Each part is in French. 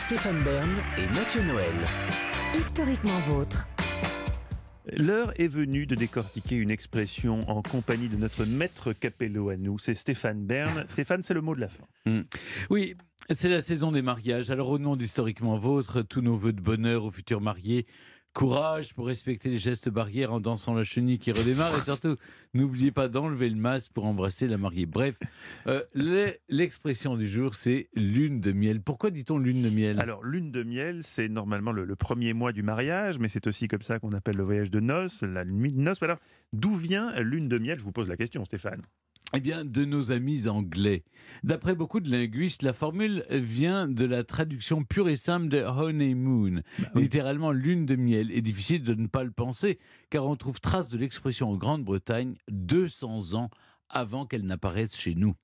Stéphane Bern et Mathieu Noël. Historiquement vôtre. L'heure est venue de décortiquer une expression en compagnie de notre maître capello à nous, c'est Stéphane Bern. Stéphane, c'est le mot de la fin. Hmm. Oui, c'est la saison des mariages. Alors au nom d'Historiquement Vôtre, tous nos voeux de bonheur aux futurs mariés, Courage pour respecter les gestes barrières en dansant la chenille qui redémarre et surtout, n'oubliez pas d'enlever le masque pour embrasser la mariée. Bref, euh, l'expression du jour, c'est lune de miel. Pourquoi dit-on lune de miel? Alors, lune de miel, c'est normalement le, premier mois du mariage, mais c'est aussi comme ça qu'on appelle le voyage de noces, la nuit de noces. Alors, d'où vient lune de miel? Je vous pose la question, Stéphane. Eh bien, de nos amis anglais. D'après beaucoup de linguistes, la formule vient de la traduction pure et simple de honeymoon, bah littéralement lune de miel. Et difficile de ne pas le penser, car on trouve trace de l'expression en Grande-Bretagne 200 ans avant qu'elle n'apparaisse chez nous.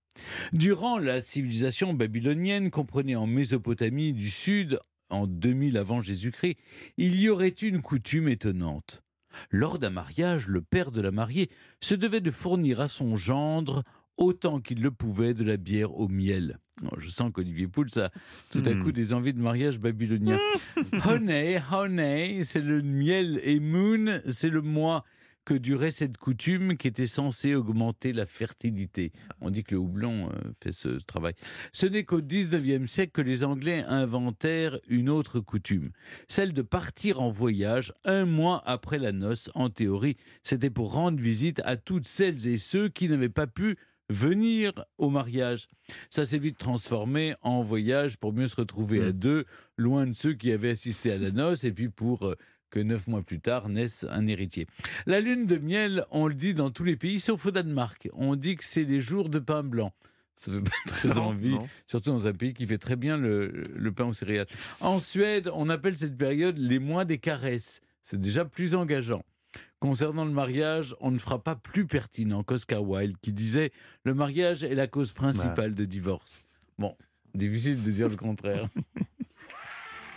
Durant la civilisation babylonienne, comprenée en Mésopotamie du Sud, en 2000 avant Jésus-Christ, il y aurait une coutume étonnante. Lors d'un mariage, le père de la mariée se devait de fournir à son gendre autant qu'il le pouvait de la bière au miel. Oh, je sens qu'Olivier Pouls a tout à hmm. coup des envies de mariage babylonien. honey, honey, c'est le miel et moon, c'est le mois que durait cette coutume qui était censée augmenter la fertilité. On dit que le houblon euh, fait ce travail. Ce n'est qu'au XIXe siècle que les Anglais inventèrent une autre coutume, celle de partir en voyage un mois après la noce. En théorie, c'était pour rendre visite à toutes celles et ceux qui n'avaient pas pu venir au mariage. Ça s'est vite transformé en voyage pour mieux se retrouver à mmh. deux, loin de ceux qui avaient assisté à la noce, et puis pour euh, que neuf mois plus tard naisse un héritier. La lune de miel, on le dit dans tous les pays, sauf au Danemark. On dit que c'est les jours de pain blanc. Ça fait pas très envie, surtout dans un pays qui fait très bien le, pain aux céréales. En Suède, on appelle cette période les mois des caresses. C'est déjà plus engageant. Concernant le mariage, on ne fera pas plus pertinent qu'Oscar Wilde qui disait le mariage est la cause principale de divorce. Bon, difficile de dire le contraire.